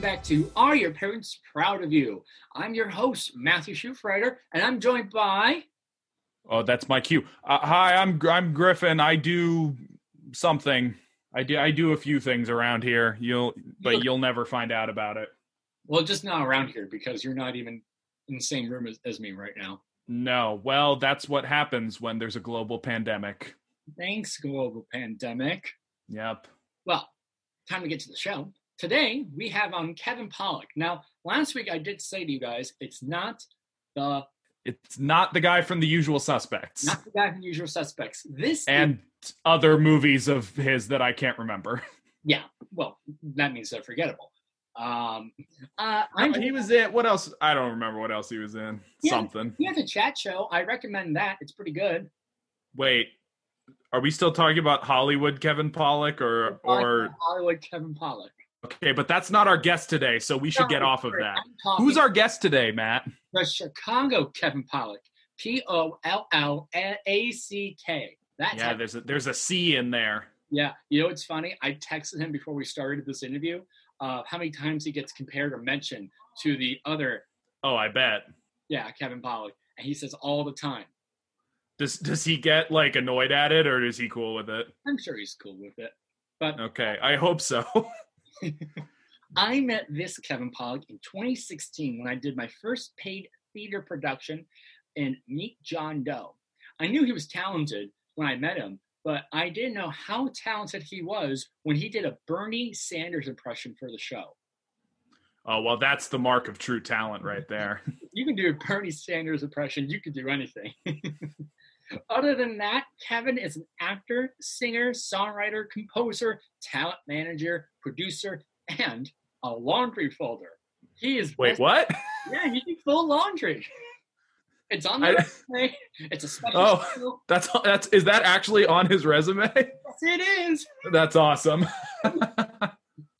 welcome back to Are Your Parents Proud of You? I'm your host, Matthew Schufrider, and I'm joined by. Oh, that's my cue. Uh, hi, I'm I'm Griffin. I do something. I do I do a few things around here. You'll but you'll never find out about it. Well, just not around here because you're not even in the same room as, as me right now. No. Well, that's what happens when there's a global pandemic. Thanks, global pandemic. Yep. Well, time to get to the show. Today we have on Kevin Pollack. Now, last week I did say to you guys, it's not the It's not the guy from The Usual Suspects not the guy from Usual Suspects. This and other movies of his that I can't remember. yeah, well, that means they're forgettable. Um, uh, I'm he was in what else? I don't remember what else he was in. Yeah. Something. he has a chat show. I recommend that. It's pretty good. Wait. Are we still talking about Hollywood Kevin Pollock or or Hollywood Kevin Pollak. Okay, but that's not our guest today, so we should get off of that. Who's our guest today, Matt? the Chicago Kevin Pollack? P O L L A C K. That's Yeah, there's a there's a C in there. yeah. You know what's funny? I texted him before we started this interview. Uh, how many times he gets compared or mentioned to the other, Oh, I bet. yeah, Kevin Pollak, and he says all the time. Does does he get like annoyed at it or is he cool with it? I'm sure he's cool with it. But Okay, I hope so. I met this Kevin Pollack in 2016 when I did my first paid theater production in Meet John Doe. I knew he was talented when I met him, but I didn't know how talented he was when he did a Bernie Sanders impression for the show. oh well, that's the mark of true talent right there. You can do a Bernie Sanders impression, you can do anything. Other than that, Kevin is an actor, singer, songwriter, composer, talent manager, producer, and a laundry folder. He is Wait, what? Yeah, he can full laundry. It's on the I- resume. It's a special Oh. That's that's is that actually on his resume? Yes, it is. That's awesome.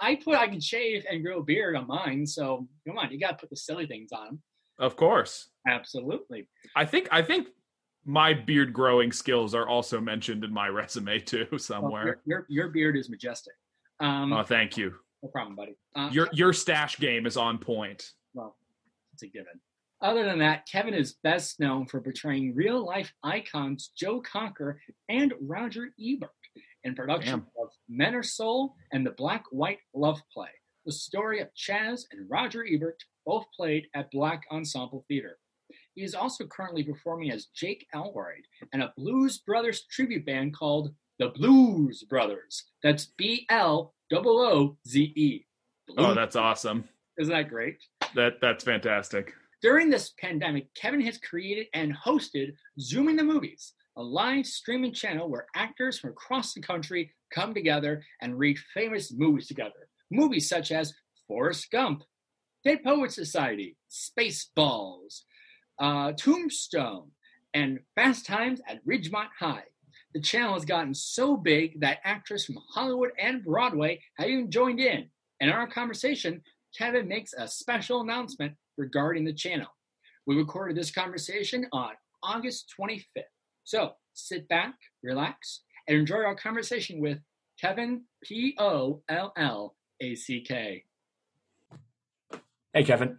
I put I can shave and grow a beard on mine, so come on, you gotta put the silly things on of course. Absolutely. I think I think my beard growing skills are also mentioned in my resume too Well, somewhere. your, your your beard is majestic. Um, Oh, thank you. no problem, buddy. Uh, Your your stash game is on point. well, it's a given. Other than that, Kevin is best known for portraying real life icons Joe Cocker and Roger Ebert in production of Men of Soul and The Black White Love Play, the story of Chaz and Roger Ebert, both played at Black Ensemble Theater. He is also currently performing as Jake Elroyd in a Blues Brothers tribute band called The Blooze Brothers. That's B L O O Z E. Oh, that's awesome. Isn't that great? That that's fantastic. During this pandemic, Kevin has created and hosted Zooming the Movies, a live streaming channel where actors from across the country come together and read famous movies together. Movies such as Forrest Gump, Dead Poets Society, Spaceballs, uh, Tombstone, and Fast Times at Ridgemont High. The channel has gotten so big that actors from Hollywood and Broadway have even joined in. In our conversation, Kevin makes a special announcement regarding the channel. We recorded this conversation on August 25th. So sit back, relax, and enjoy our conversation with Kevin P O L L A C K. Hey, Kevin.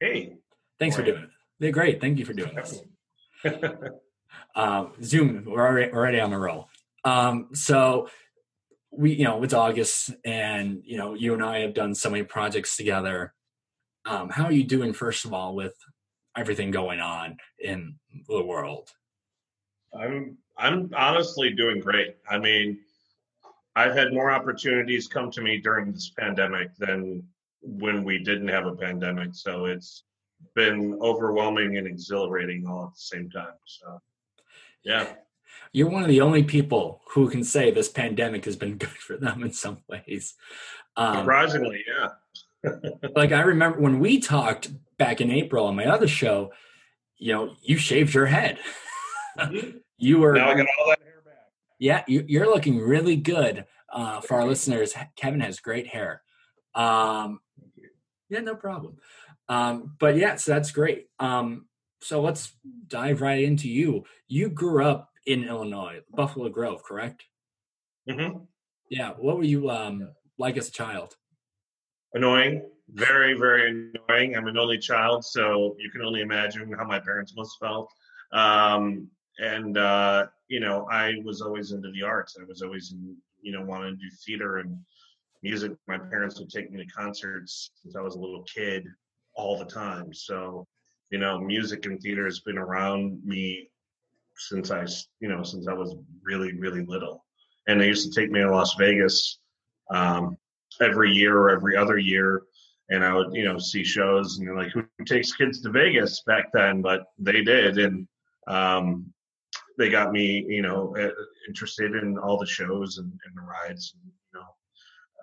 Hey. Thanks for doing it. They're great. Thank you for doing this. Um, Zoom, we're already, already on the roll. Um, so we, you know, it's August, and you know, you and I have done so many projects together. Um, how are you doing, first of all, with everything going on in the world? I'm I'm honestly doing great. I mean, I've had more opportunities come to me during this pandemic than when we didn't have a pandemic. So it's been overwhelming and exhilarating all at the same time. So yeah. You're one of the only people who can say this pandemic has been good for them in some ways. Um, Surprisingly, yeah. like I remember when we talked back in April on my other show, you know, you shaved your head. you were Now I got all that hair back. yeah, you, you're looking really good. Uh, for our listeners, Kevin has great hair. Um, yeah, no problem. Um, but yeah, so that's great. Um, so let's dive right into you. You grew up in Illinois, Buffalo Grove, correct? hmm Yeah. What were you um, like as a child? annoying, very very annoying. I'm an only child, so you can only imagine how my parents must felt. Um, and uh, you know, I was always into the arts. I was always in, you know, wanting to do theater and music. My parents would take me to concerts since I was a little kid all the time. So, you know, music and theater has been around me since I, you know, since I was really, really little. And they used to take me to Las Vegas um, every year or every other year. And I would, you know, see shows and like, who takes kids to Vegas back then? But they did. And, um, they got me, you know, interested in all the shows and, and the rides, and, you know.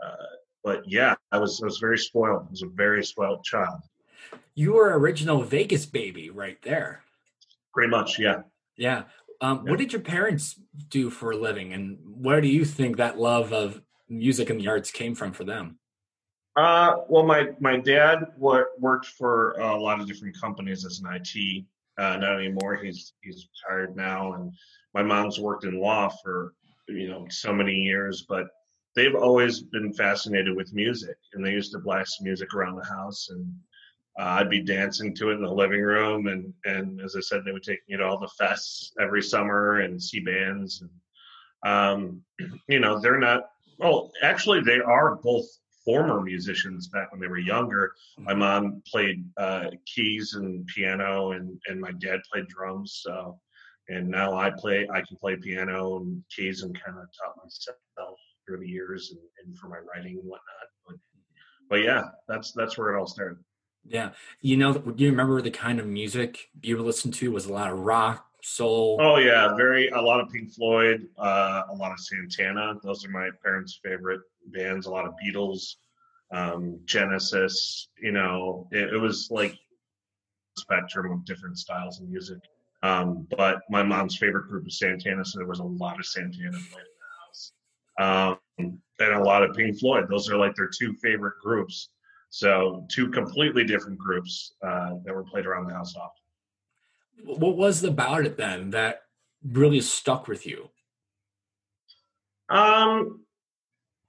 Uh, but yeah, I was I was very spoiled. I was a very spoiled child. You were original Vegas baby, right there. Pretty much, yeah. Yeah. Um, yeah. What did your parents do for a living, and where do you think that love of music and the arts came from for them? Uh, well, my my dad worked for a lot of different companies as an IT uh, not anymore. He's he's retired now, and my mom's worked in law for you know so many years. But they've always been fascinated with music, and they used to blast music around the house, and uh, I'd be dancing to it in the living room. And and as I said, they would take me to all the fests every summer and see bands. And um, you know, they're not. Well, actually, they are both former musicians back when they were younger. My mm-hmm. mom played uh, keys and piano, and and my dad played drums. So, and now I play. I can play piano and keys, and kind of taught myself through the years, and, and for my writing and whatnot. But, but yeah, that's that's where it all started. Yeah, you know, do you remember the kind of music you were listened to? Was a lot of rock, soul. Oh yeah, very a lot of Pink Floyd, uh, a lot of Santana. Those are my parents' favorite bands, a lot of Beatles, um, Genesis. You know, it, it was like spectrum of different styles of music. Um, but my mom's favorite group is Santana, so there was a lot of Santana played in the house, um, and a lot of Pink Floyd. Those are like their two favorite groups. So two completely different groups uh, that were played around the house often. What was about it then that really stuck with you? Um,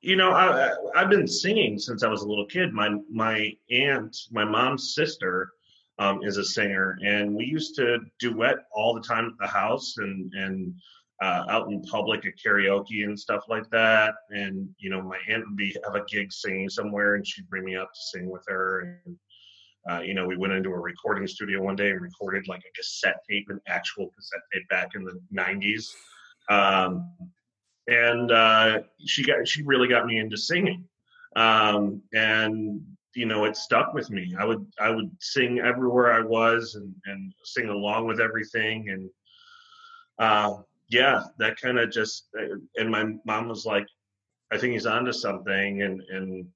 you know, I, I've been singing since I was a little kid. My my aunt, my mom's sister, um, is a singer, and we used to duet all the time at the house and and uh, out in public at karaoke and stuff like that. And you know, my aunt would be have a gig singing somewhere, and she'd bring me up to sing with her. And uh, you know, we went into a recording studio one day and recorded like a cassette tape, an actual cassette tape back in the '90s. Um, and uh, she got she really got me into singing um, and you know it stuck with me i would i would sing everywhere i was and, and sing along with everything and uh, yeah that kind of just uh, and my mom was like i think he's onto something and and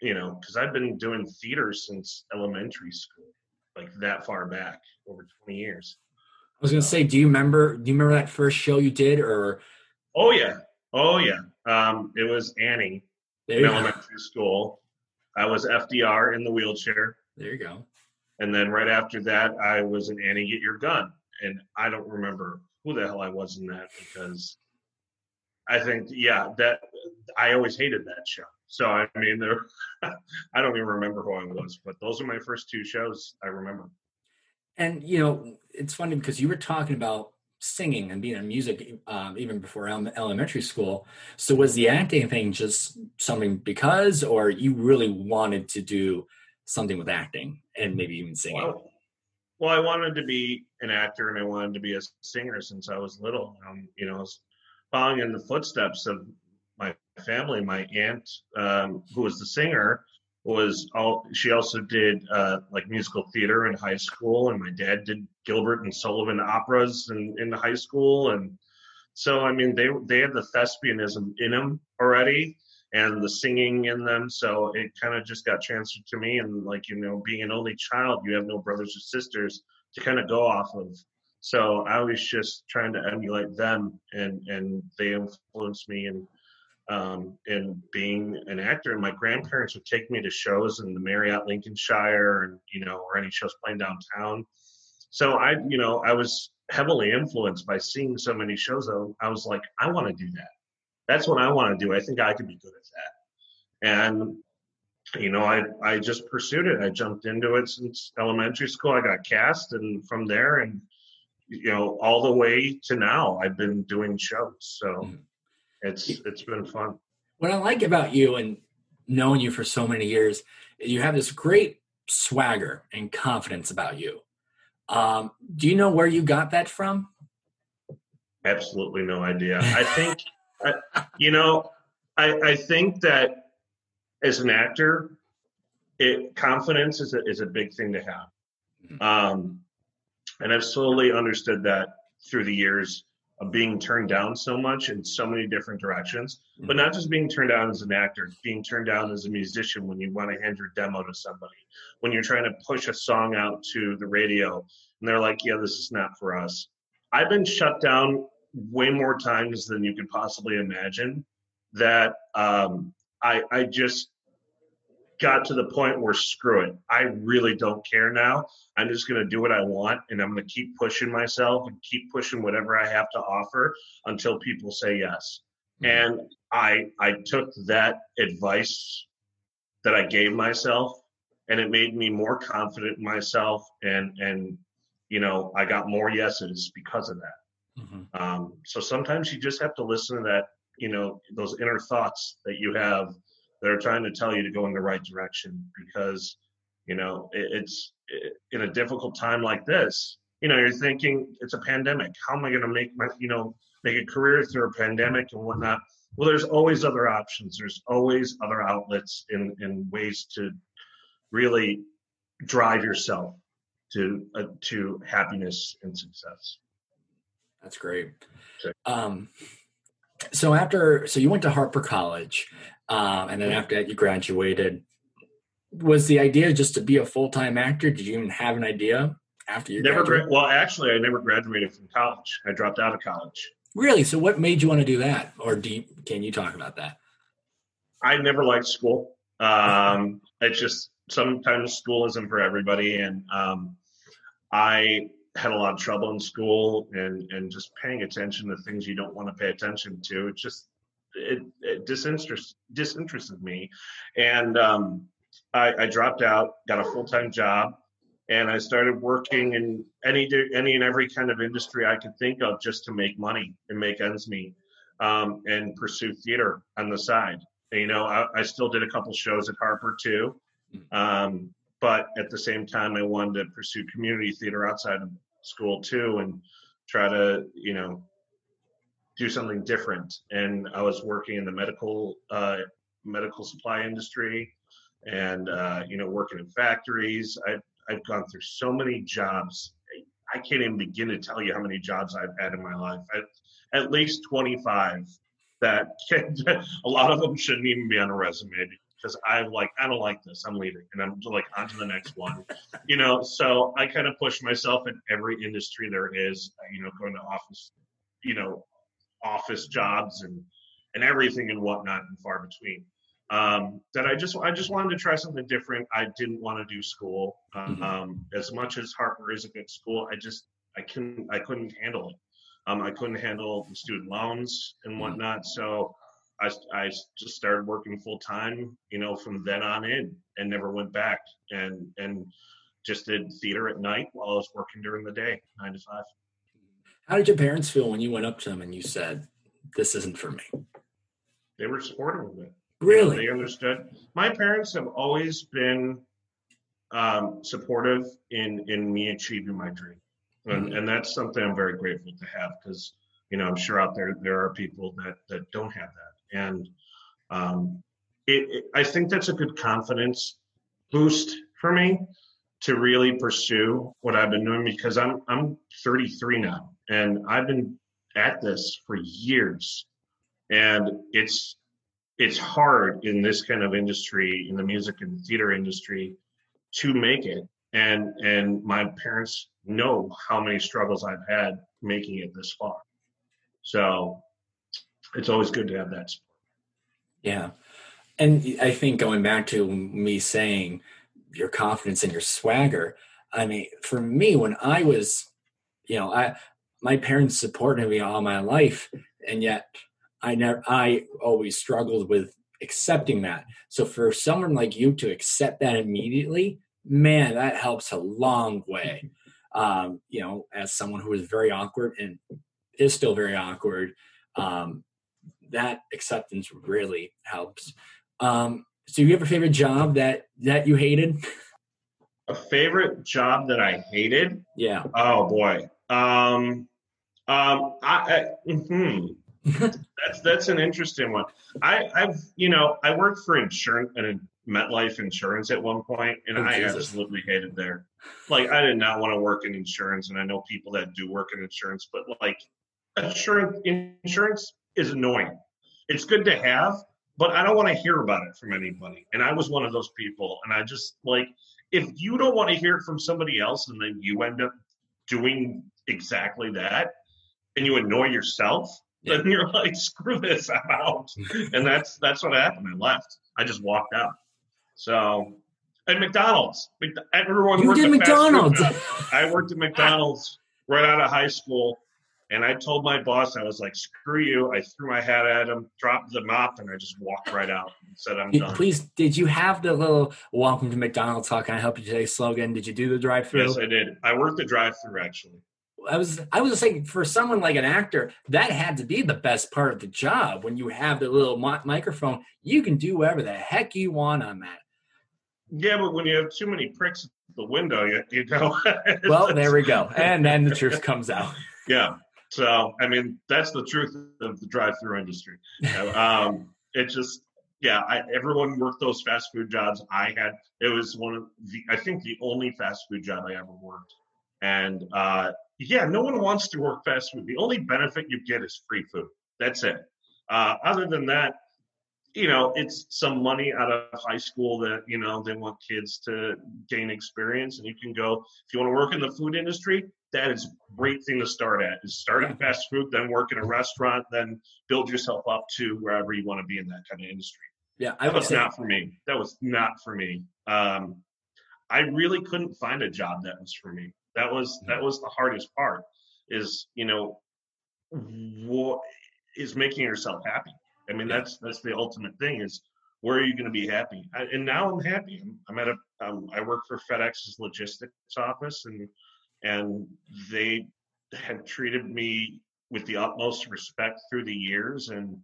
you know because i've been doing theater since elementary school like that far back over 20 years i was gonna say do you remember do you remember that first show you did or oh yeah Oh yeah, um, it was Annie in elementary school. I was FDR in the wheelchair. There you go. And then right after that, I was in Annie Get Your Gun, and I don't remember who the hell I was in that because I think yeah that I always hated that show. So I mean, there, I don't even remember who I was, but those are my first two shows I remember. And you know, it's funny because you were talking about singing and being in music um, even before elementary school. So was the acting thing just something because, or you really wanted to do something with acting and maybe even singing? Well, well I wanted to be an actor and I wanted to be a singer since I was little. Um, you know, following in the footsteps of my family. My aunt, um, who was the singer, was all she also did uh, like musical theater in high school and my dad did gilbert and sullivan operas in, in high school and so i mean they they had the thespianism in them already and the singing in them so it kind of just got transferred to me and like you know being an only child you have no brothers or sisters to kind of go off of so i was just trying to emulate them and and they influenced me and um, and being an actor. And my grandparents would take me to shows in the Marriott Lincolnshire, and you know, or any shows playing downtown. So I, you know, I was heavily influenced by seeing so many shows. I was like, I want to do that. That's what I want to do. I think I could be good at that. And you know, I I just pursued it. I jumped into it since elementary school. I got cast, and from there, and you know, all the way to now, I've been doing shows. So mm-hmm. it's it's been fun. What I like about you and knowing you for so many years, you have this great swagger and confidence about you. Um, do you know where you got that from? Absolutely no idea. I think, I, you know, I, I think that as an actor, it confidence is a, is a big thing to have. Mm-hmm. Um, and I've slowly understood that through the years of being turned down so much in so many different directions, but mm-hmm. not just being turned down as an actor, being turned down as a musician when you want to hand your demo to somebody, when you're trying to push a song out to the radio and they're like, yeah, this is not for us. I've been shut down way more times than you could possibly imagine that um, I, I just got to the point where screw it. I really don't care now. I'm just going to do what I want and I'm going to keep pushing myself and keep pushing whatever I have to offer until people say yes. Mm-hmm. And I I took that advice that I gave myself and it made me more confident in myself and and you know, I got more yeses because of that. Mm-hmm. Um, so sometimes you just have to listen to that, you know, those inner thoughts that you have that are trying to tell you to go in the right direction because, you know, it, it's it, in a difficult time like this, you know, you're thinking it's a pandemic. How am I going to make my, you know, make a career through a pandemic and whatnot? Well, there's always other options. There's always other outlets in, in ways to really drive yourself to uh, to happiness and success. That's great. Um, so after, so you went to Harper College, um, and then after that you graduated. Was the idea just to be a full time actor? Did you even have an idea after you? Never. Gra- well, actually, I never graduated from college. I dropped out of college. Really? So, what made you want to do that? Or do you, can you talk about that? I never liked school. Um, it's just sometimes school isn't for everybody, and um, I had a lot of trouble in school and and just paying attention to things you don't want to pay attention to. It just it, it disinterest, disinterested me, and um, I, I dropped out, got a full time job, and I started working in any any and every kind of industry I could think of just to make money and make ends meet, um, and pursue theater on the side. You know, I, I still did a couple shows at Harper too. Mm. Um, but at the same time, I wanted to pursue community theater outside of school too, and try to you know do something different. And I was working in the medical uh, medical supply industry, and uh, you know working in factories. I I've gone through so many jobs. I can't even begin to tell you how many jobs I've had in my life. At, at least 25 that a lot of them shouldn't even be on a resume because I'm like I don't like this. I'm leaving, and I'm like on to the next one. you know, so I kind of push myself in every industry there is. You know, going to office, you know, office jobs and and everything and whatnot and far between. Um, that I just I just wanted to try something different. I didn't want to do school. mm-hmm. Um, as much as Harper is a good school, I just I couldn't I couldn't handle it. Um, I couldn't handle the student loans and mm-hmm. whatnot. So I, I just started working full time, you know, from then on in and never went back and, and just did theater at night while I was working during the day, nine to five. How did your parents feel when you went up to them and you said, this isn't for me? They were supportive of it. Really? You know, they understood. My parents have always been um, supportive in, in me achieving my dream. And, mm-hmm. and that's something I'm very grateful to have because, you know, I'm sure out there, there are people that, that don't have that and um, it, it, I think that's a good confidence boost for me to really pursue what I've been doing because I'm I'm 33 now and I've been at this for years, and it's it's hard in this kind of industry in the music and theater industry to make it. And and my parents know how many struggles I've had making it this far. So it's always good to have that support. Yeah. And I think going back to me saying your confidence and your swagger, I mean, for me, when I was, you know, I, my parents supported me all my life, and yet I never, I always struggled with accepting that. So for someone like you to accept that immediately, man, that helps a long way. Um, you know, as someone who is very awkward and is still very awkward, um, that acceptance really helps. Um, so you have a favorite job that that you hated? A favorite job that I hated? Yeah. Oh boy. Um, um, I, I hmm. that's that's an interesting one. I, I've you know I worked for insurance and MetLife Insurance at one point, and Oh, I Jesus. absolutely hated there. Like I did not want to work in insurance, and I know people that do work in insurance, but like insurance insurance is annoying. It's good to have, but I don't want to hear about it from anybody. And I was one of those people, and I just like if you don't want to hear it from somebody else, and then you end up doing exactly that, and you annoy yourself, then you're like, screw this, I'm out. and that's that's what happened. I left. I just walked out. So, and McDonald's, everyone You worked did at McDonald's. I worked at McDonald's right out of high school, and I told my boss, I was like, "Screw you!" I threw my hat at him, dropped the mop, and I just walked right out and said, "I'm done." Please, did you have the little "Welcome to McDonald's"? How can I help you today? slogan? Did you do the drive-through? Yes, I did. I worked the drive-through actually. I was I was saying for someone like an actor, that had to be the best part of the job. When you have the little mi- microphone, you can do whatever the heck you want on that. Yeah, but when you have too many pricks at the window, you, you know. Well, there we go, and then the truth comes out. yeah. So, I mean, that's the truth of the drive-through industry. um, it just, yeah, I, everyone worked those fast food jobs. I had, it was one of the, I think the only fast food job I ever worked. And uh, yeah, no one wants to work fast food. The only benefit you get is free food. That's it. Uh, other than that, you know, it's some money out of high school that, you know, they want kids to gain experience. And you can go, if you want to work in the food industry, that is a great thing to start at. Is start in fast food, then work in a restaurant, then build yourself up to wherever you want to be in that kind of industry. Yeah, I That was say not for me. That was not for me. Um, I really couldn't find a job that was for me. That was that was the hardest part. Is you know, what is making yourself happy? I mean, Yeah. that's that's the ultimate thing. Is where are you going to be happy? I, and now I'm happy. I'm, I'm at a. Um, I work for FedEx's logistics office, and and they had treated me with the utmost respect through the years, and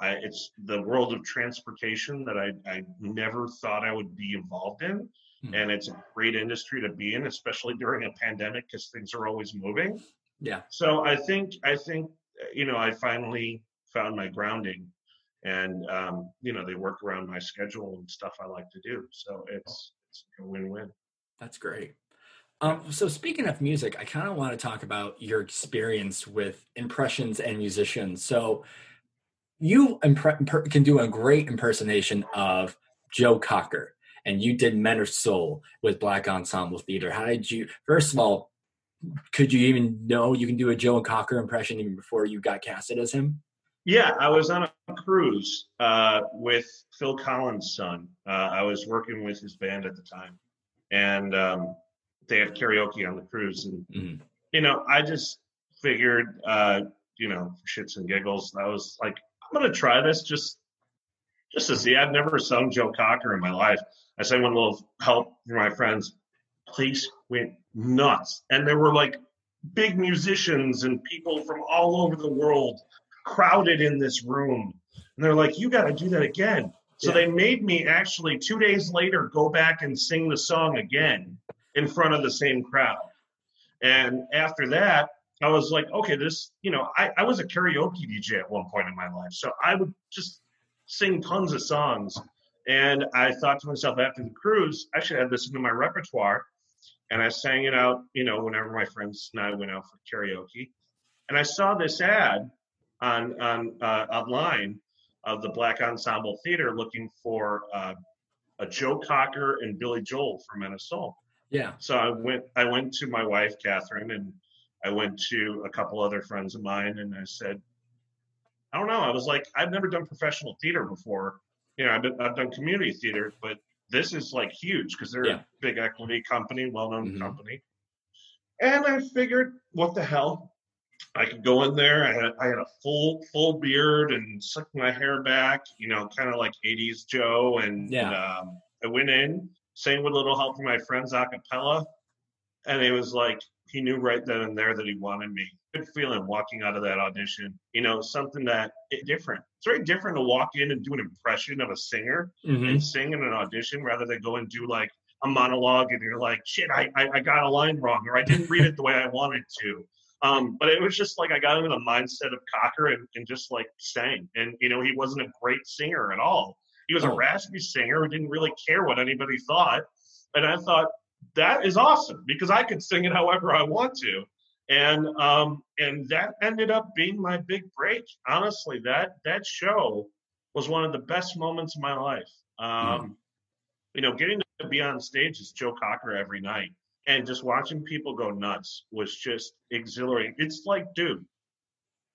I, it's the world of transportation that I, I never thought I would be involved in. Hmm. And it's a great industry to be in, especially during a pandemic because things are always moving. yeah. So I think, I think, uh, you know, I finally found my grounding and, um, you know, they work around my schedule and stuff I like to do. So it's, it's a win-win. That's great. Um, so speaking of music, I kind of want to talk about your experience with impressions and musicians. So you impre- can do a great impersonation of Joe Cocker, and you did Men of Soul with Black Ensemble Theater. How did you? First of all, could you even know you can do a Joe Cocker impression even before you got casted as him? Yeah, I was on a cruise uh, with Phil Collins' son. Uh, I was working with his band at the time, and um, they had karaoke on the cruise. And Mhm. you know, I just figured, uh, you know, shits and giggles, I was like, I'm gonna try this just just to see. I've never sung Joe Cocker in my life. I sang one little help for my friends. Place went nuts, and there were like big musicians and people from all over the world crowded in this room. And they're like, you got to do that again. So Yeah. they made me actually two days later go back and sing the song again in front of the same crowd. And after that, I was like, okay, this, you know, I, I was a karaoke DJ at one point in my life. So I would just sing tons of songs. And I thought to myself after the cruise, I should add this into my repertoire. And I sang it out, you know, whenever my friends and I went out for karaoke. And I saw this ad on on uh, online of the Black Ensemble Theater looking for uh, a Joe Cocker and Billy Joel of Soul. Yeah. So I went I went to my wife Catherine and I went to a couple other friends of mine and I said, I don't know. I was like, I've never done professional theater before. You know, I've, been, I've done community theater, but this is like huge because they're Yeah. a big equity company, well known Mhm. company. And I figured, what the hell? I could go in there. I had I had a full full beard and sucked my hair back, you know, kind of like '80s Joe. And Yeah. um, I went in, sang with a little help from my friends a cappella, and it was like he knew right then and there that he wanted me. Good feeling walking out of that audition. You know, something that it, different. It's very different to walk in and do an impression of a singer Mhm. and sing in an audition rather than go and do like a monologue and you're like, shit, I, I, I got a line wrong or I didn't read it the way I wanted to. Um, but it was just like I got into the mindset of Cocker and, and just like sang. And, you know, he wasn't a great singer at all. He was a Oh. raspy singer who didn't really care what anybody thought. And I thought, that is awesome because I could sing it however I want to. And um, and that ended up being my big break. Honestly, that that show was one of the best moments of my life. Um, You know, getting to be on stage as Joe Cocker every night and just watching people go nuts was just exhilarating. It's like, dude,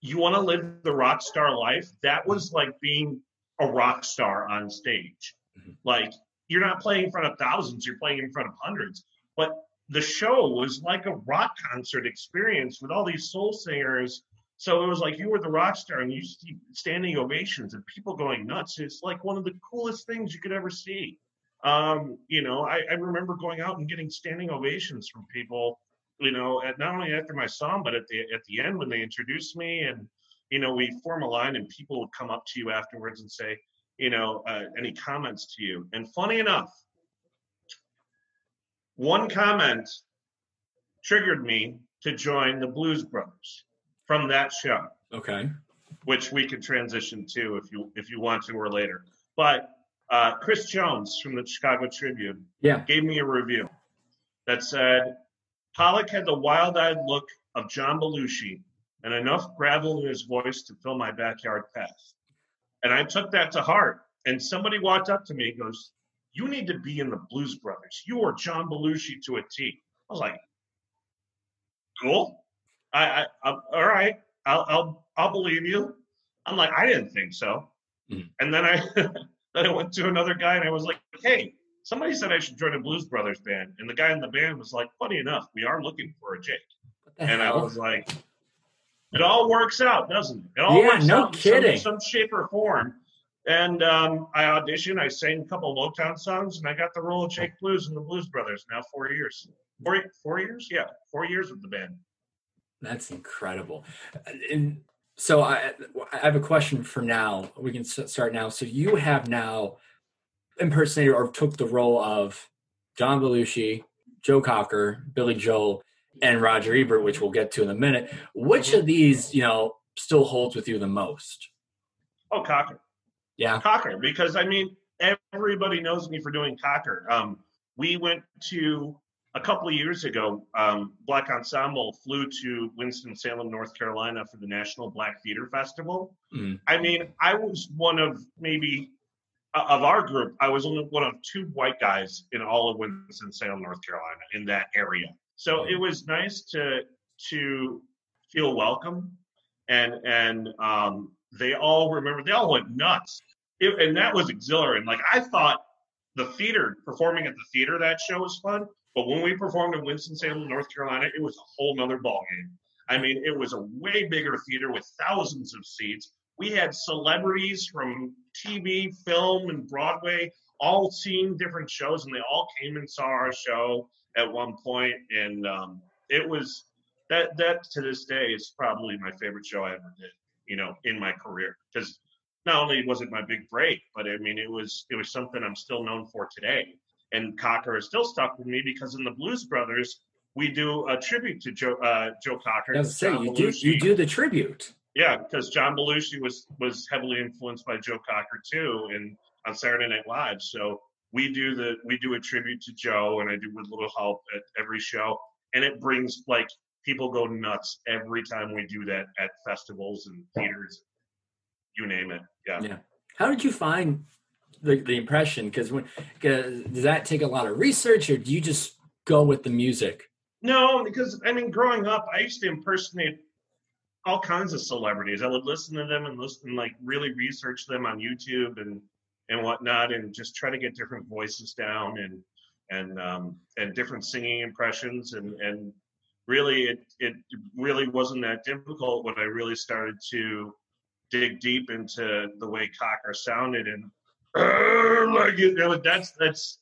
you want to live the rock star life? That was like being a rock star on stage. Mhm. Like, you're not playing in front of thousands, you're playing in front of hundreds. But the show was like a rock concert experience with all these soul singers. So it was like you were the rock star and you see standing ovations and people going nuts. It's like one of the coolest things you could ever see. Um, you know, I, I remember going out and getting standing ovations from people, you know, at not only after my song, but at the at the end when they introduced me and you know, we form a line and people would come up to you afterwards and say, you know, uh, any comments to you. And funny enough, one comment triggered me to join the Blues Brothers from that show, Okay. which we could transition to if you if you want to or later. But uh, Chris Jones from the Chicago Tribune Yeah. gave me a review that said Pollack had the wild-eyed look of John Belushi and enough gravel in his voice to fill my backyard path. And I took that to heart. And somebody walked up to me and goes, You need to be in the Blues Brothers. You are John Belushi to a T. I was like, Cool. I, I, I all right. I'll, I'll, I'll believe you. I'm like, I didn't think so. Mhm. And then I, then I went to another guy and I was like, Hey, somebody said I should join a Blues Brothers band. And the guy in the band was like, Funny enough, we are looking for a Jake. And I was like, it all works out, doesn't it? It all Yeah, works no out in some- kidding. some, shape or form. And um, I auditioned, I sang a couple of Motown songs, and I got the role of Jake Blues in the Blues Brothers now four years. Four, four years? Yeah, four years with the band. That's incredible. And so I, I have a question for now. We can start now. So you have now impersonated or took the role of John Belushi, Joe Cocker, Billy Joel, and Roger Ebert, which we'll get to in a minute. Which of these, you know, still holds with you the most? Oh, Cocker. Yeah. Cocker, because I mean, everybody knows me for doing Cocker. Um, we went to a couple of years ago. Um, Black Ensemble flew to Winston Salem, North Carolina, for the National Black Theater Festival. Mm. I mean, I was one of maybe of our group. I was only one of two white guys in all of Winston Salem, North Carolina, in that area. So it was nice to to feel welcome, and and um, they all remember. They all went nuts, it, and that was exhilarating. Like I thought, the theater performing at the theater that show was fun, but when we performed in Winston Salem, North Carolina, it was a whole nother ballgame. I mean, it was a way bigger theater with thousands of seats. We had celebrities from TV, film, and Broadway all seeing different shows, and they all came and saw our show at one point, and um, it was that that to this day is probably my favorite show I ever did. You know, in my career, because not only was it my big break, but I mean, it was it was something I'm still known for today. And Cocker is still stuck with me because in the Blues Brothers, we do a tribute to Joe uh, Joe Cocker. I was say you do you do the tribute. Yeah, because John Belushi was was heavily influenced by Joe Cocker too, and on Saturday Night Live. So we do the we do a tribute to Joe, and I do with little help at every show, and it brings like people go nuts every time we do that at festivals and theaters, you name it. Yeah. Yeah. How did you find the, the impression? Because when 'cause does that take a lot of research, or do you just go with the music? No, because I mean, growing up, I used to impersonate all kinds of celebrities. I would listen to them and listen, like, really research them on YouTube and and whatnot, and just try to get different voices down and and um, and different singing impressions. And and really it it really wasn't that difficult when I really started to dig deep into the way Cocker sounded and like you know, that's that's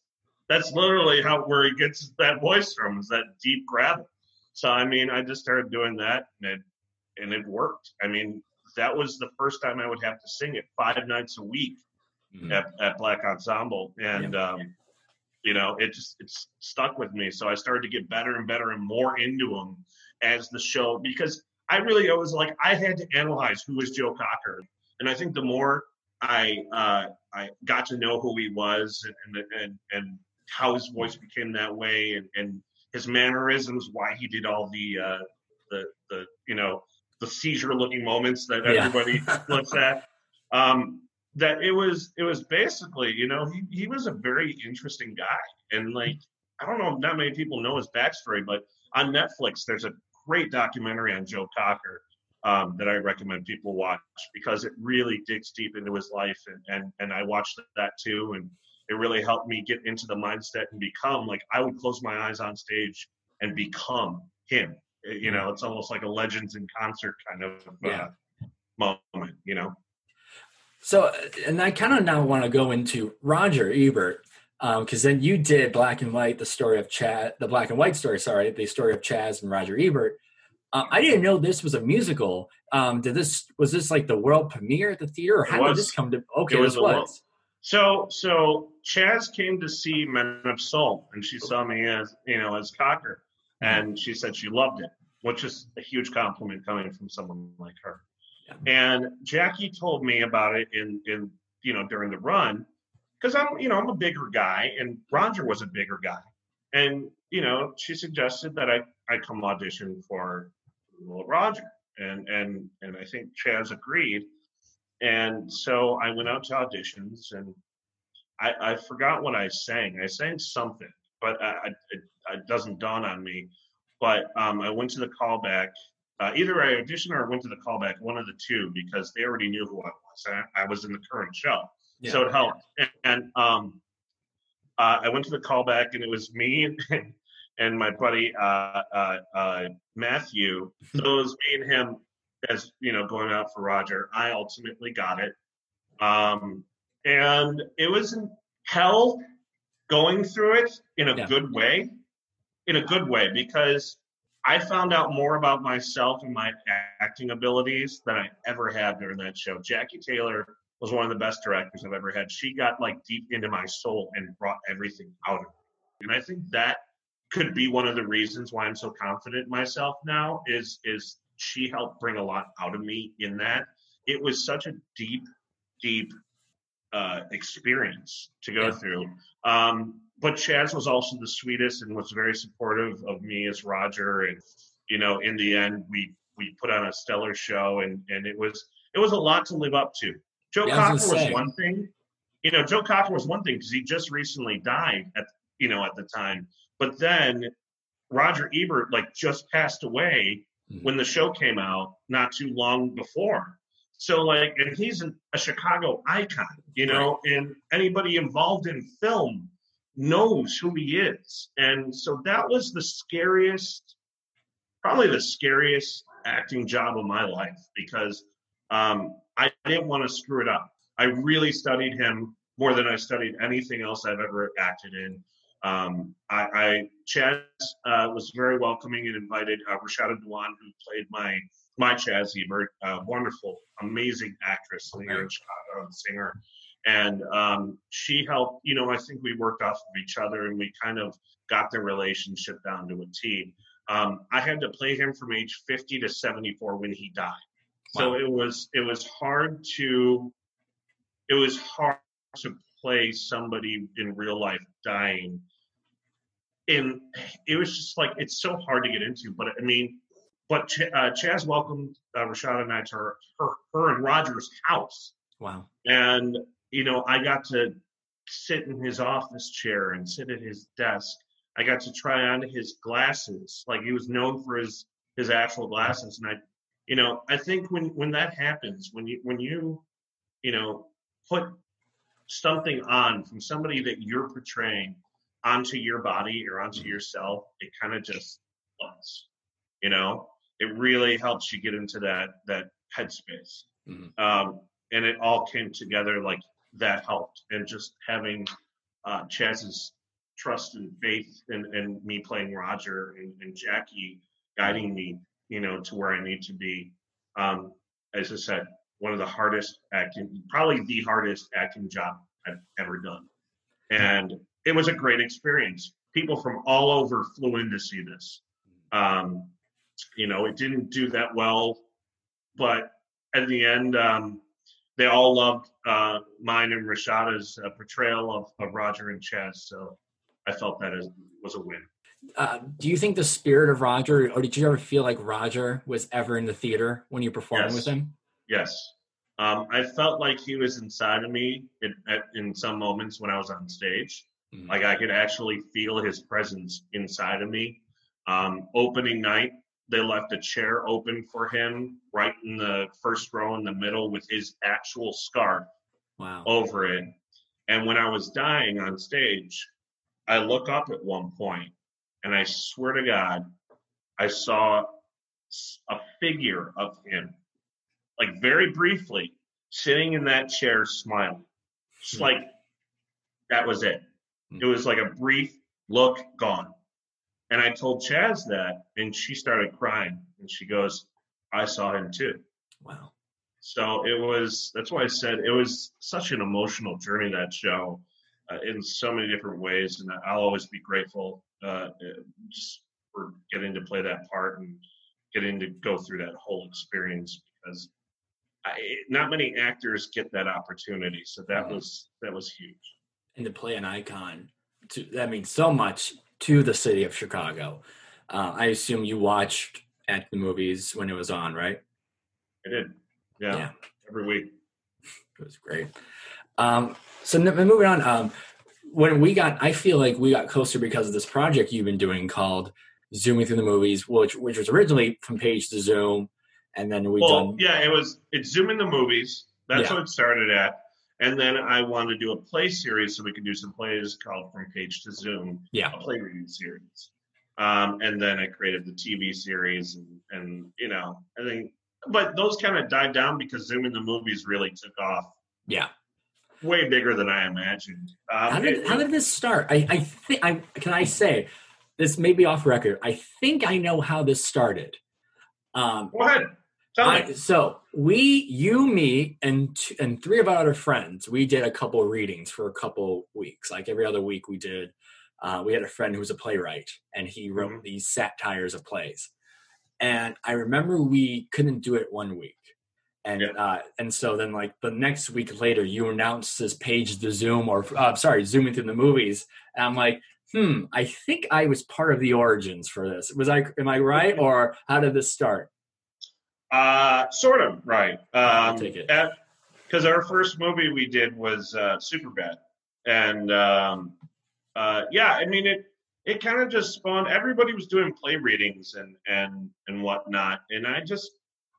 that's literally how where he gets that voice from is that deep gravel. So I mean, I just started doing that and it and it worked. I mean, that was the first time I would have to sing it five nights a week mm-hmm. at, at Black Ensemble, and yeah. um, you know, it just it's stuck with me. So I started to get better and better and more into them as the show because I really I was like I had to analyze who was Joe Cocker, and I think the more I uh, I got to know who he was and and and how his voice became that way and, and his mannerisms, why he did all the uh, the the you know the seizure looking moments that everybody yeah. looks at. Um, that it was it was basically you know he he was a very interesting guy and like I don't know not many people know his backstory, but on Netflix there's a great documentary on Joe Cocker um, that I recommend people watch because it really digs deep into his life and and and I watched that too and it really helped me get into the mindset and become like I would close my eyes on stage and become him. You know, it's almost like a legends in concert kind of uh, yeah. moment. You know. So, and I kind of now want to go into Roger Ebert because um, then you did Black and White, the story of Chaz, the Black and White story. Sorry, the story of Chaz and Roger Ebert. Uh, I didn't know this was a musical. Um, did this was this like the world premiere at the theater, or how did this come to? Okay, it was. This was. So, so Chaz came to see Men of Soul, and she saw me as you know as Cocker, and she said she loved it, which is a huge compliment coming from someone like her. And Jackie told me about it in in you know during the run, because I'm you know I'm a bigger guy, and Roger was a bigger guy, and you know she suggested that I I come audition for Little Roger, and and and I think Chaz agreed and so I went out to auditions and I, I forgot what I sang. I sang something, but I, it, it, doesn't dawn on me. But um, I went to the callback. Uh, either I auditioned or I went to the callback, one of the two, because they already knew who I was. I, I was in the current show, yeah. so it helped. And, and um, uh, I went to the callback, and it was me and, and my buddy uh, uh, uh Matthew. So it was me and him as you know going out for Roger. I ultimately got it, um, and it was hell going through it in a yeah. good way, in a good way because I found out more about myself and my acting abilities than I ever had during that show. Jackie Taylor was one of the best directors I've ever had. She got like deep into my soul and brought everything out of me. And I think that could be one of the reasons why I'm so confident in myself now is is she helped bring a lot out of me in that. It was such a deep, deep uh, experience to go yeah. through. Um, but Chaz was also the sweetest and was very supportive of me as Roger. And you know, in the end, we we put on a stellar show, and and it was it was a lot to live up to. Joe yeah, Cocker was, was one thing. You know, Joe Cocker was one thing because he just recently died at you know at the time. But then Roger Ebert like just passed away mm-hmm. when the show came out not too long before. So like, and he's an, a Chicago icon, you know, right. and anybody involved in film knows who he is. And so that was the scariest, probably the scariest acting job of my life because um, I didn't want to screw it up. I really studied him more than I studied anything else I've ever acted in. Um, I, I Chaz uh, was very welcoming and invited uh, Rashada Dawan, who played my my Chaz Ebert, uh, wonderful, amazing actress Chicago, singer, and um, she helped. You know, I think we worked off of each other, and we kind of got the relationship down to a T. Um, I had to play him from age 50 to 74 when he died, wow. so it was it was hard to it was hard to play somebody in real life dying and it was just like it's so hard to get into. But I mean, but Ch- uh, Chaz welcomed uh, Rashada and I to her, her, her and Roger's house. Wow! And you know, I got to sit in his office chair and sit at his desk. I got to try on his glasses. Like he was known for his his actual glasses, and I, you know, I think when when that happens, when you when you, you know, put something on from somebody that you're portraying onto your body or onto mm-hmm. yourself, it kind of just floats. You know, it really helps you get into that that headspace. Mhm. Um, and it all came together like that helped. And just having uh, Chaz's trust and faith and, and me playing Roger and, and Jackie guiding me, you know, to where I need to be. Um, as I said, one of the hardest acting, probably the hardest acting job I've ever done. And it was a great experience. People from all over flew in to see this. Um, you know, it didn't do that well, but at the end, um, they all loved uh, mine and Rashada's uh, portrayal of, of Roger and Chaz. So I felt that as, was a win. Uh, do you think the spirit of Roger, or did you ever feel like Roger was ever in the theater when you performed Yes. with him? Yes. Um, I felt like he was inside of me in, at, in some moments when I was on stage. Mhm. Like I could actually feel his presence inside of me. Um, opening night, they left a chair open for him right in the first row in the middle with his actual scarf Wow. over it. And when I was dying on stage, I look up at one point and I swear to God, I saw a figure of him, like very briefly, sitting in that chair smiling. Just Hmm. like that was it. Hmm. It was like a brief look, gone. And I told Chaz that, and she started crying. And she goes, I saw him too. Wow. So it was, that's why I said it was such an emotional journey, that show, uh, in so many different ways. And I'll always be grateful uh, uh, just for getting to play that part and getting to go through that whole experience because I, not many actors get that opportunity. So that Mhm. was, that was huge. and to play an icon to that means so much to the city of chicago uh, i assume you watched at the movies when it was on right I did. Yeah. Yeah. Every week. it was great um, so moving on um, when we got i feel like we got closer because of this project you've been doing called zooming through the movies which which was originally from page to zoom and then we well, done yeah, it was. It's Zoom in the movies. That's Yeah. what it started at. And then I wanted to do a play series so we could do some plays called From Page to Zoom, yeah a play reading series. Um, and then I created the TV series, and, and you know, I think, but those kind of died down because Zoom in the movies really took off yeah way bigger than I imagined. Um, how did it- how did this start? I I think I can I say this may be off record. I think I know how this started. Um, go ahead, I, so we, you, me, and and three of our other friends, we did a couple readings for a couple weeks. Like every other week, we did. Uh, we had a friend who was a playwright, and he wrote Mhm. these satires of plays. And I remember we couldn't do it one week, and Yeah. uh, and so then like the next week later, you announced this page to Zoom or uh, sorry, zooming through the movies, and I'm like, hmm, I think I was part of the origins for this. Was I? Am I right, or how did this start? Uh, sort of right. I'll Um, take it. Because our first movie we did was uh, Superbad, and um, uh, yeah, I mean it. It kind of just spawned. Everybody was doing play readings and and and whatnot, and I just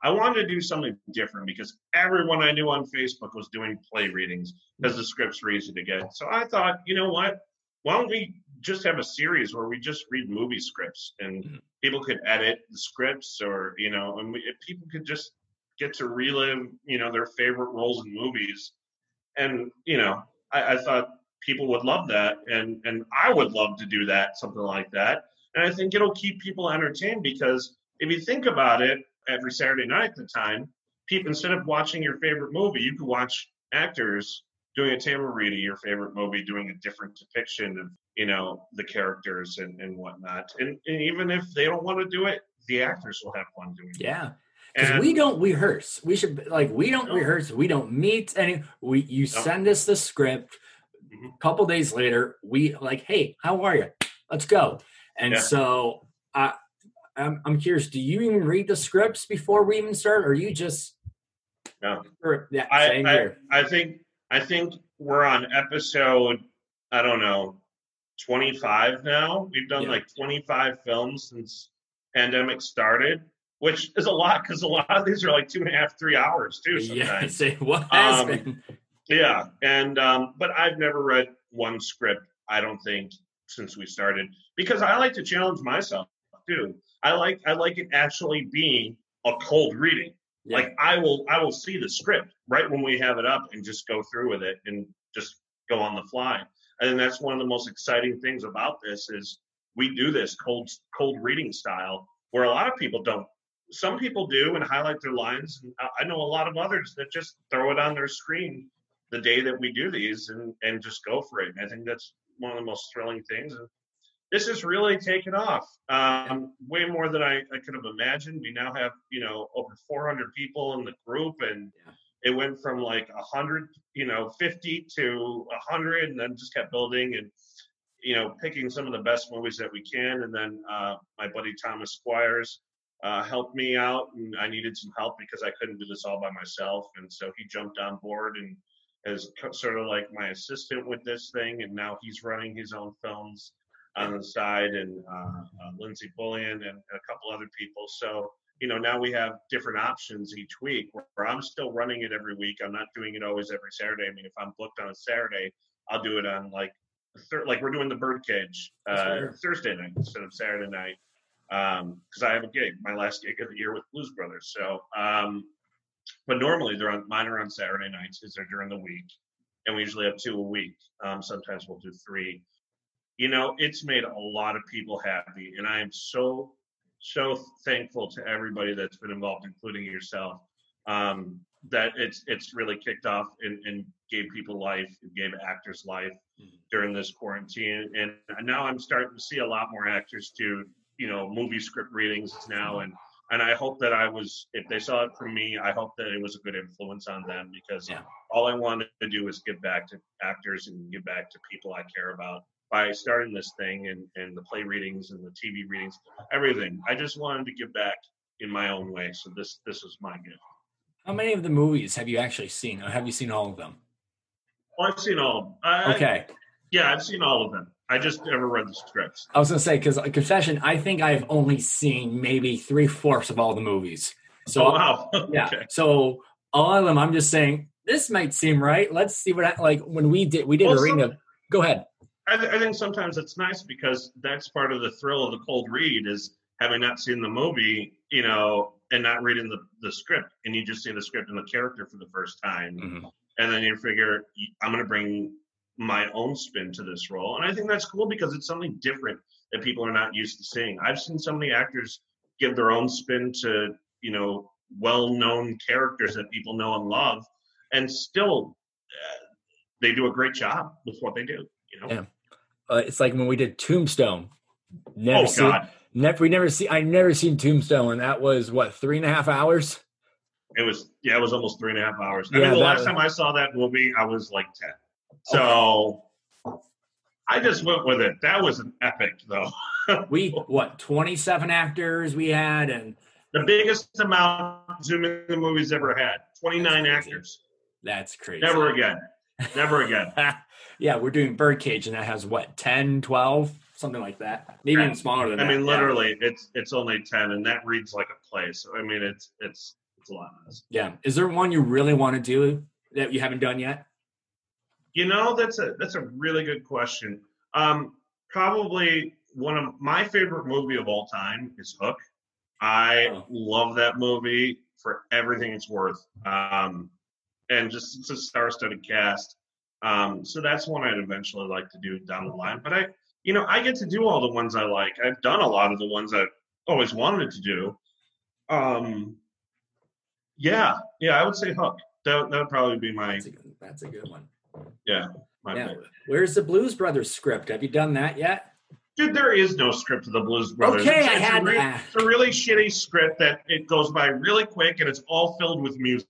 I wanted to do something different because everyone I knew on Facebook was doing play readings because the scripts were easy to get. So I thought, you know what? Why don't we just have a series where we just read movie scripts and Mhm. people could edit the scripts, or you know, and we, people could just get to relive, you know, their favorite roles in movies. And you know, I, I thought people would love that, and and I would love to do that, something like that. And I think it'll keep people entertained because if you think about it, every Saturday night at the time, people instead of watching your favorite movie, you could watch actors doing a of your favorite movie, doing a different depiction of you know the characters and and whatnot. And, and even if they don't want to do it, the actors will have fun doing it. Yeah. Because we don't rehearse. We should like we don't No. rehearse. We don't meet any. We you send us the script. Mhm. A couple days later, we like, hey, how are you? Let's go. And Yeah. so I, I'm I'm curious. Do you even read the scripts before we even start, or you just? No. Or, yeah, I, I. I think I think we're on episode I don't know 25 now. We've done Yeah. like 25 films since pandemic started, which is a lot because a lot of these are like two and a half, three hours too. Yeah. Sometimes. Say what has Um, been. Yeah, and um, but I've never read one script. I don't think since we started because I like to challenge myself. too. I like I like it actually being a cold reading. Yeah. Like I will I will see the script right when we have it up and just go through with it and just go on the fly. Think that's one of the most exciting things about this is we do this cold cold reading style where a lot of people don't. Some people do and highlight their lines. And I- I know a lot of others that just throw it on their screen the day that we do these and and just go for it. And I think that's one of the most thrilling things. This has really taken off um, way more than I, I could have imagined. We now have you know over 400 people in the group, and Yeah. it went from like 100, you know, 50 to 100, and then just kept building and you know picking some of the best movies that we can. And then uh, my buddy Thomas Squires uh, helped me out, and I needed some help because I couldn't do this all by myself, and so he jumped on board and is sort of like my assistant with this thing, and now he's running his own films on the side, and uh, uh, Lindsay Bullion and a couple other people. So you know now we have different options each week. Where, I'm still running it every week. I'm not doing it always every Saturday. I mean, if I'm booked on a Saturday, I'll do it on like thir- like we're doing the Birdcage uh, Thursday night instead of Saturday night because I have a gig, my last gig of the year with Blues Brothers. So, um, but normally they're on mine are on Saturday nights because they're during the week, and we usually have two a week. Um, sometimes we'll do three. You know, it's made a lot of people happy, and I am so so thankful to everybody that's been involved, including yourself. Um, that it's it's really kicked off and, and gave people life, gave actors life Mhm. during this quarantine, and now I'm starting to see a lot more actors do you know movie script readings now, and and I hope that I was if they saw it from me, I hope that it was a good influence on them because Yeah. all I wanted to do is give back to actors and give back to people I care about by starting this thing and, and the play readings and the TV readings, everything. I just wanted to give back in my own way. So this this was my gift. How many of the movies have you actually seen, or have you seen all of them? Well, I've seen all of them. I, Okay, Yeah, I've seen all of them. I just never read the scripts. I was gonna say because uh, confession, I think I've only seen maybe three fourths of all the movies. So oh wow. yeah, okay. so all of them, I'm just saying this might seem right. Let's see what I, like when we did we did Well, arena. Go ahead. I, th- I think sometimes it's nice because that's part of the thrill of the cold read is having not seen the movie, you know, and not reading the, the script, and you just see the script and the character for the first time, Mhm. and then you figure I'm going to bring my own spin to this role, and I think that's cool because it's something different that people are not used to seeing. I've seen so many actors give their own spin to you know well-known characters that people know and love, and still uh, they do a great job with what they do. You know. Yeah. Uh, it's like when we did Tombstone. Never oh seen, God. never we never see. I never seen Tombstone, and that was what three and a half hours. It was yeah, it was almost three and a half hours. I Yeah, mean, the last was- time I saw that movie, I was like ten. So I just went with it. That was an epic, though. We what twenty seven actors we had, and The biggest amount Zoom in the movies ever had. Twenty nine actors. that's crazy. Never again. Never again. yeah, we're doing Birdcage, and that has what 10, 12, something like that. Maybe even smaller than I that. I mean, yeah. literally, it's it's only ten, and that reads like a play. So I mean, it's it's it's a lot. Yeah. Is there one you really want to do that you haven't done yet? You know, that's a that's a really good question. Um, probably one of my favorite movie of all time is Hook. I Oh. love that movie for everything it's worth, um, and just it's a star-studded cast. Um, so that's one I'd eventually like to do down the line. But I, you know, I get to do all the ones I like. I've done a lot of the ones I've always wanted to do. Um, yeah, yeah, I would say Hook. That that would probably be my That's a good, that's a good one. my Yeah. favorite. Where's the Blues Brothers script? Have you done that yet? Dude, there is no script to the Blues Brothers. Okay, it's, I it's had a re- to. It's a really shitty script that it goes by really quick and it's all filled with music.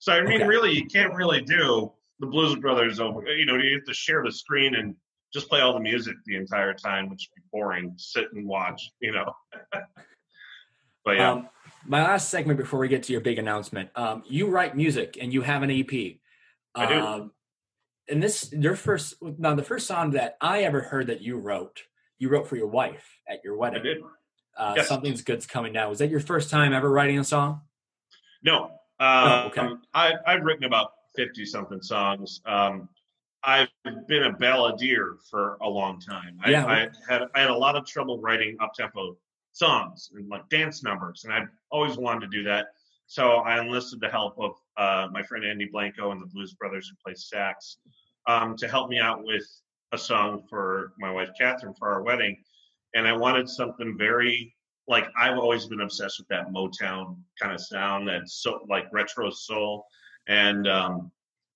So I mean, Okay. really, you can't really do the Blues Brothers over. You know, you have to share the screen and just play all the music the entire time, which would be boring. Sit and watch, you know. but yeah, Um, my last segment before we get to your big announcement. Um, you write music and you have an EP. I do. Um, and this, your first, now the first song that I ever heard that you wrote, you wrote for your wife at your wedding. I did. Uh, Yes. Something's Good's Coming Down. Was that your first time ever writing a song? No. Uh, Oh, okay. I, I've written about 50 something songs. Um, I've been a balladeer for a long time. I, Yeah. I had I had a lot of trouble writing up tempo songs and like dance numbers, and I always wanted to do that. So I enlisted the help of uh, my friend Andy Blanco and the Blues Brothers who play sax um, to help me out with a song for my wife Catherine for our wedding, and I wanted something very like I've always been obsessed with that Motown kind of sound, that so like retro soul, and um,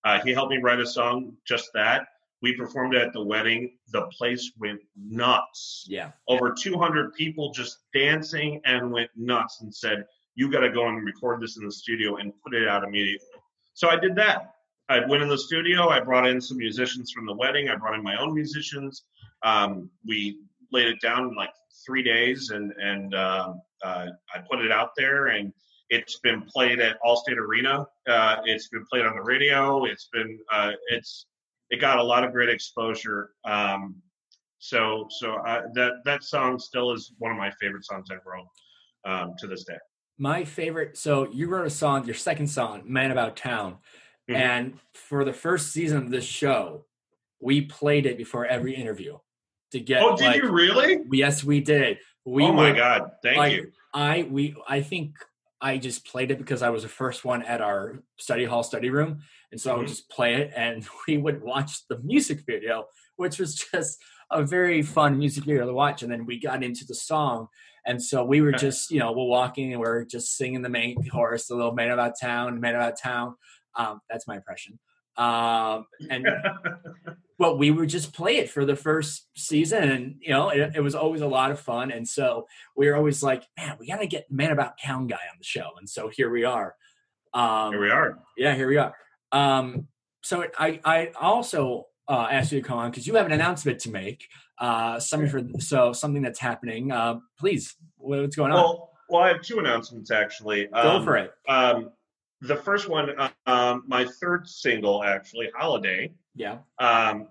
uh, he helped me write a song just that. We performed it at the wedding. The place went nuts. Yeah. Over 200 people just dancing and went nuts and said, "You got to go and record this in the studio and put it out immediately." So I did that. I went in the studio. I brought in some musicians from the wedding. I brought in my own musicians. Um, we laid it down in like three days, and and uh, uh, I put it out there, and it's been played at Allstate Arena. Uh, it's been played on the radio. It's been uh, it's it got a lot of great exposure. Um, so so I, that that song still is one of my favorite songs I've wrote um, to this day. My favorite. So you wrote a song, your second song, "Man About Town," mm-hmm. and for the first season of this show, we played it before every interview to get. Oh, did like, you really? Yes, we did. We oh my would, god! Thank like, you. I we I think I just played it because I was the first one at our study hall study room, and so mm-hmm. I would mm-hmm. just play it, and we would watch the music video, which was just a very fun music video to watch. And then we got into the song, and so we were just you know we're walking and we're just singing the main chorus, the little "Man About Town," "Man About Town." Um, that's my impression. Um, and but we would just play it for the first season and you know it, it, was always a lot of fun. And so we were always like man we got to get man about town guy on the show. And so here we are. Um, here we are. yeah here we are. Um, so i i also uh, asked you to come on because you have an announcement to make uh, something for so something that's happening uh, please what's going on? Well, well i have two announcements actually. Um, go for it. um, the first one, um, my third single, actually, "Holiday." Yeah. Um,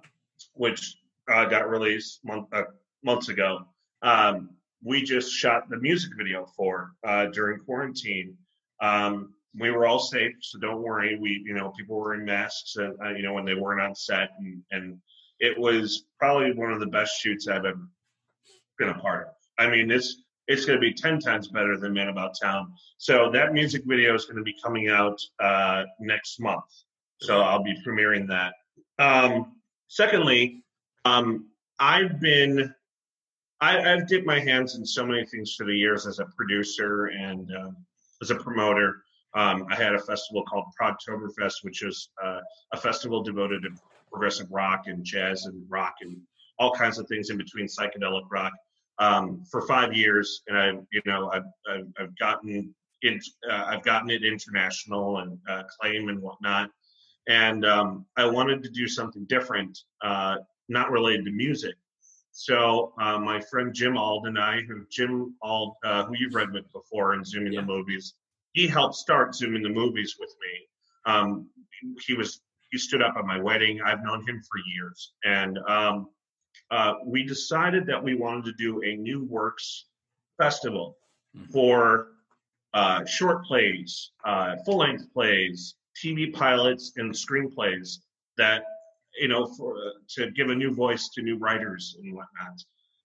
which uh, got released month, uh, months ago. Um, we just shot the music video for uh, during quarantine. Um, we were all safe, so don't worry. We, you know, people were in masks, and uh, you know, when they weren't on set, and, and it was probably one of the best shoots I've ever been a part of. I mean, this it's going to be 10 times better than Man About Town. So that music video is going to be coming out uh, next month. So I'll be premiering that. Um, secondly, um, I've been, I, have dipped my hands in so many things for the years as a producer and um, as a promoter. Um, I had a festival called Progtoberfest, which is uh, a festival devoted to progressive rock and jazz and rock and all kinds of things in between psychedelic rock um, for five years, and I, you know, I've, I've, I've gotten in, uh, I've gotten it international and uh, claim and whatnot, and um, I wanted to do something different, uh, not related to music. So uh, my friend Jim Ald and I, who Jim Ald, uh, who you've read with before in Zooming yeah. the Movies, he helped start Zooming the Movies with me. Um, he was he stood up at my wedding. I've known him for years, and um, uh, we decided that we wanted to do a new works festival mm-hmm. for uh, short plays, uh, full length plays, TV pilots, and screenplays that you know for to give a new voice to new writers and whatnot.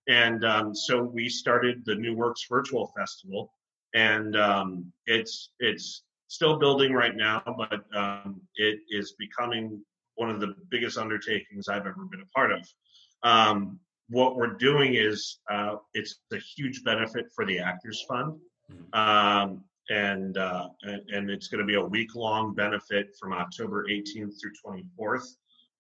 And um, so we started the New Works Virtual Festival, and um, it's it's still building right now, but um, it is becoming one of the biggest undertakings I've ever been a part of. Um, what we're doing is uh, it's a huge benefit for the Actors Fund. And, uh, and, and it's going to be a week long benefit from October 18th through 24th.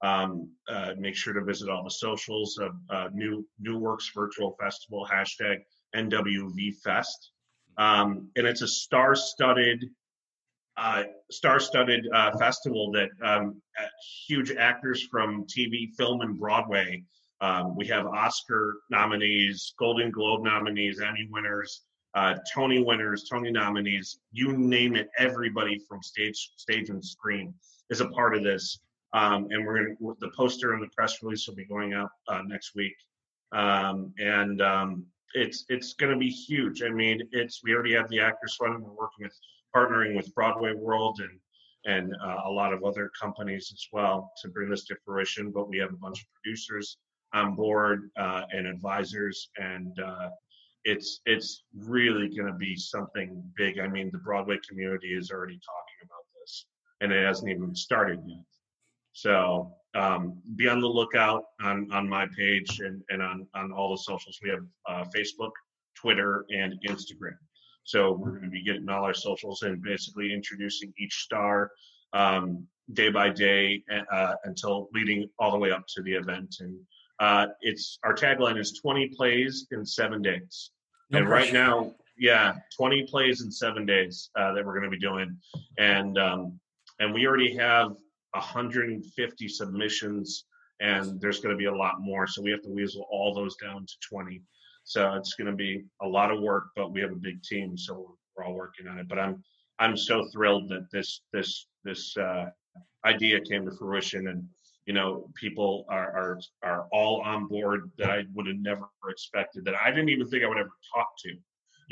Um, uh, make sure to visit all the socials of uh, New New Works Virtual Festival hashtag NWV Fest, um, and it's a star-studded uh, star-studded uh, festival that um, huge actors from TV, film, and Broadway um, we have Oscar nominees, Golden Globe nominees, Emmy winners, uh, Tony winners, Tony nominees, you name it. Everybody from stage, stage and screen is a part of this. Um, and we're to, the poster and the press release will be going out uh, next week. Um, and um, it's, it's going to be huge. I mean, it's, we already have the Actors Fund. We're working with, partnering with Broadway World and, and uh, a lot of other companies as well to bring this to fruition. But we have a bunch of producers on board uh, and advisors, and uh, it's it's really going to be something big. I mean, the Broadway community is already talking about this, and it hasn't even started yet. So um, be on the lookout on on my page and and on on all the socials. We have uh, Facebook, Twitter, and Instagram. So we're going to be getting all our socials and basically introducing each star um, day by day uh, until leading all the way up to the event. And uh, it's our tagline is 20 plays in seven days. No and pressure. right now, yeah, 20 plays in seven days uh, that we're going to be doing, and um, and we already have 150 submissions, and there's going to be a lot more. So we have to weasel all those down to 20. So it's going to be a lot of work, but we have a big team, so we're all working on it. But I'm I'm so thrilled that this this this uh, idea came to fruition, and you know people are are are all on board that I would have never expected that I didn't even think I would ever talk to,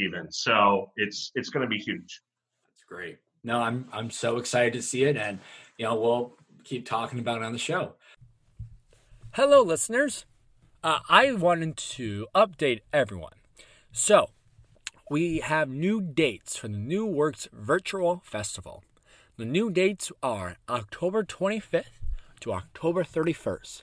even. So it's it's going to be huge. That's great. No, I'm I'm so excited to see it, and you know we'll keep talking about it on the show. Hello, listeners. Uh, I wanted to update everyone. So, we have new dates for the New Works Virtual Festival. The new dates are October 25th to October 31st.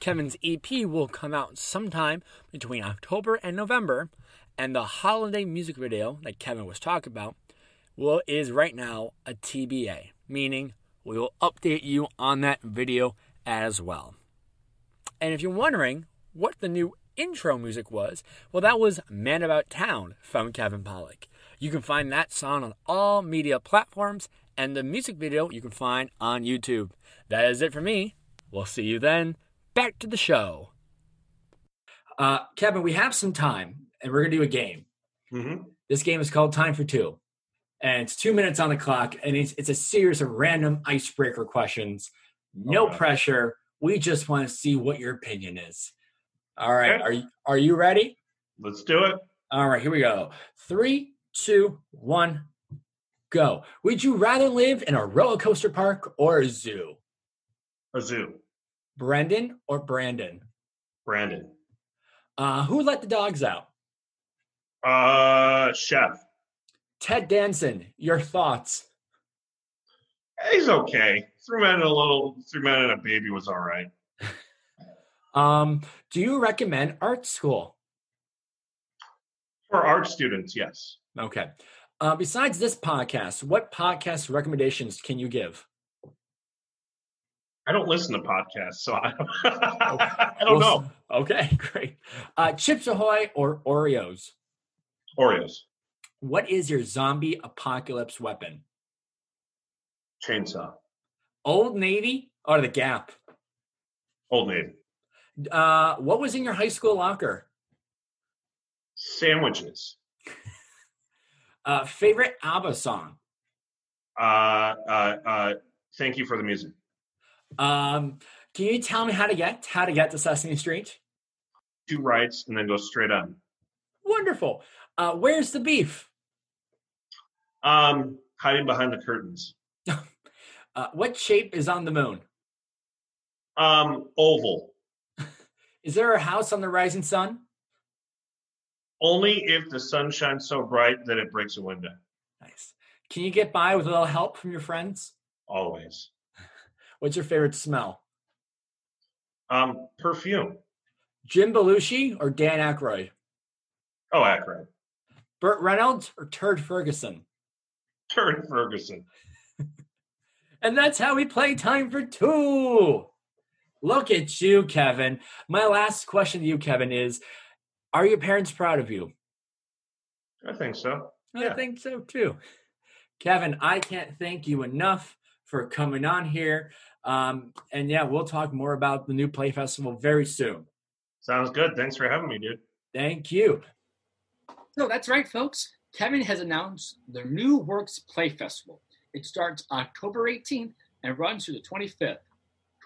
Kevin's EP will come out sometime between October and November, and the holiday music video that Kevin was talking about will is right now a TBA, meaning we will update you on that video as well. And if you're wondering what the new intro music was, well, that was Man About Town from Kevin Pollack. You can find that song on all media platforms and the music video you can find on YouTube. That is it for me. We'll see you then. Back to the show. Uh, Kevin, we have some time and we're going to do a game. Mm-hmm. This game is called Time for Two. And it's two minutes on the clock, and it's, it's a series of random icebreaker questions. No okay. pressure. We just want to see what your opinion is. All right. Okay. Are you are you ready? Let's do it. All right, here we go. Three, two, one, go. Would you rather live in a roller coaster park or a zoo? A zoo. Brendan or Brandon? Brandon. Uh, who let the dogs out? Uh, chef. Ted Danson. Your thoughts? He's okay. Threw him in a little. Threw him in a baby was all right. um, do you recommend art school? For art students, yes. Okay. Uh, besides this podcast, what podcast recommendations can you give? I don't listen to podcasts, so I, I don't well, know. Okay, great. Uh, Chips Ahoy or Oreos? Oreos. What is your zombie apocalypse weapon? Chainsaw. Old Navy or the Gap? Old Navy. Uh, what was in your high school locker? Sandwiches. Uh, favorite ABBA song? Uh, uh, uh, thank you for the music. Um, can you tell me how to get how to get to Sesame Street? Two rights and then go straight on. Wonderful. Uh, where's the beef? Um, hiding behind the curtains. uh, what shape is on the moon? Um, oval. is there a house on the rising sun? Only if the sun shines so bright that it breaks a window. Nice. Can you get by with a little help from your friends? Always. What's your favorite smell? Um, perfume. Jim Belushi or Dan Aykroyd? Oh, Aykroyd. Burt Reynolds or Turd Ferguson? Turd Ferguson. and that's how we play time for two. Look at you, Kevin. My last question to you, Kevin, is are your parents proud of you? I think so. I think so too. Kevin, I can't thank you enough for coming on here. Um, and yeah, we'll talk more about the new Play Festival very soon. Sounds good. Thanks for having me, dude. Thank you. No, that's right, folks. Kevin has announced the New Works Play Festival. It starts October 18th and runs through the 25th.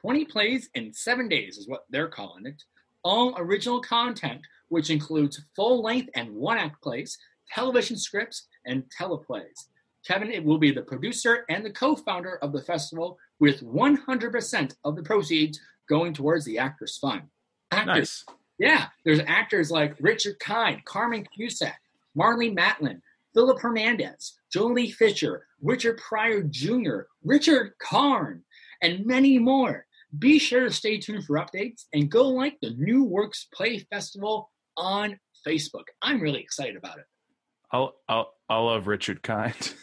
20 plays in seven days is what they're calling it. All original content which includes full length and one act plays, television scripts, and teleplays. Kevin it will be the producer and the co founder of the festival, with 100% of the proceeds going towards the Actors Fund. Actors, nice. Yeah, there's actors like Richard Kind, Carmen Cusack, Marlee Matlin, Philip Hernandez, Joely Fisher, Richard Pryor Jr., Richard Karn, and many more. Be sure to stay tuned for updates and go like the New Works Play Festival on Facebook. I'm really excited about it. I'll I'll I love Richard Kind.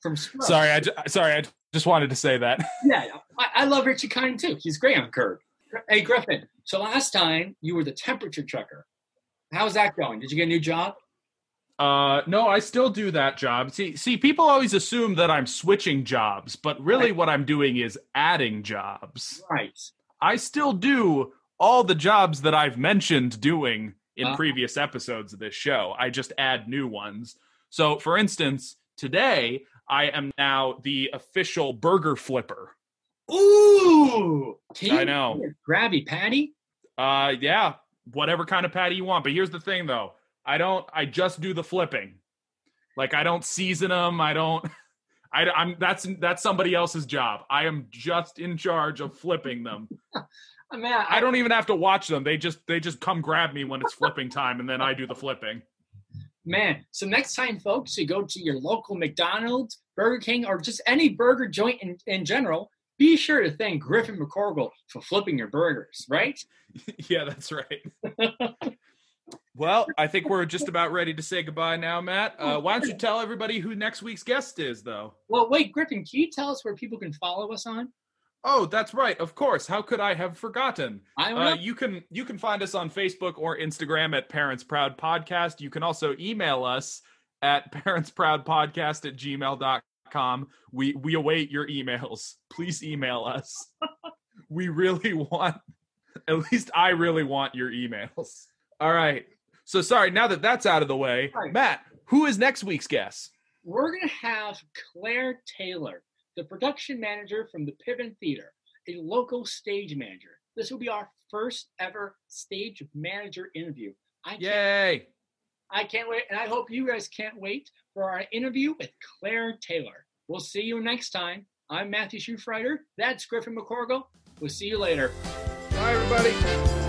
From Scrubs. sorry, I sorry, I just wanted to say that. yeah, I, I love Richard Kind too. He's great on Curb. Hey Griffin, so last time you were the temperature checker. How's that going? Did you get a new job? Uh, no, I still do that job. See, see, people always assume that I'm switching jobs, but really, Right. what I'm doing is adding jobs. Right. I still do all the jobs that I've mentioned doing in Uh. previous episodes of this show. I just add new ones. So, for instance, today I am now the official burger flipper. Ooh, I know. Krabby Patty. Uh, yeah, whatever kind of patty you want. But here's the thing, though. I don't. I just do the flipping. Like I don't season them. I don't. I, am that's that's somebody else's job. I am just in charge of flipping them. I mean, I, I don't even have to watch them. They just they just come grab me when it's flipping time, and then I do the flipping. Man, so next time, folks, you go to your local McDonald's, Burger King, or just any burger joint in, in general, be sure to thank Griffin McCorgle for flipping your burgers, right? yeah, that's right. well, I think we're just about ready to say goodbye now, Matt. Uh, why don't you tell everybody who next week's guest is, though? Well, wait, Griffin, can you tell us where people can follow us on? Oh, that's right. Of course. How could I have forgotten? I Uh, you can you can find us on Facebook or Instagram at Parents Proud Podcast. You can also email us at parentsproudpodcast at gmail.com. We we await your emails. Please email us. we really want at least I really want your emails. All right. So sorry, now that that's out of the way, Right. Matt, who is next week's guest? We're going to have Claire Taylor, the production manager from the Piven Theater, a local stage manager. This will be our first ever stage manager interview. I can't Yay. I can't wait, and I hope you guys can't wait for our interview with Claire Taylor. We'll see you next time. I'm Matthew Schufrider. That's Griffin McCorgle. We'll see you later. Bye everybody.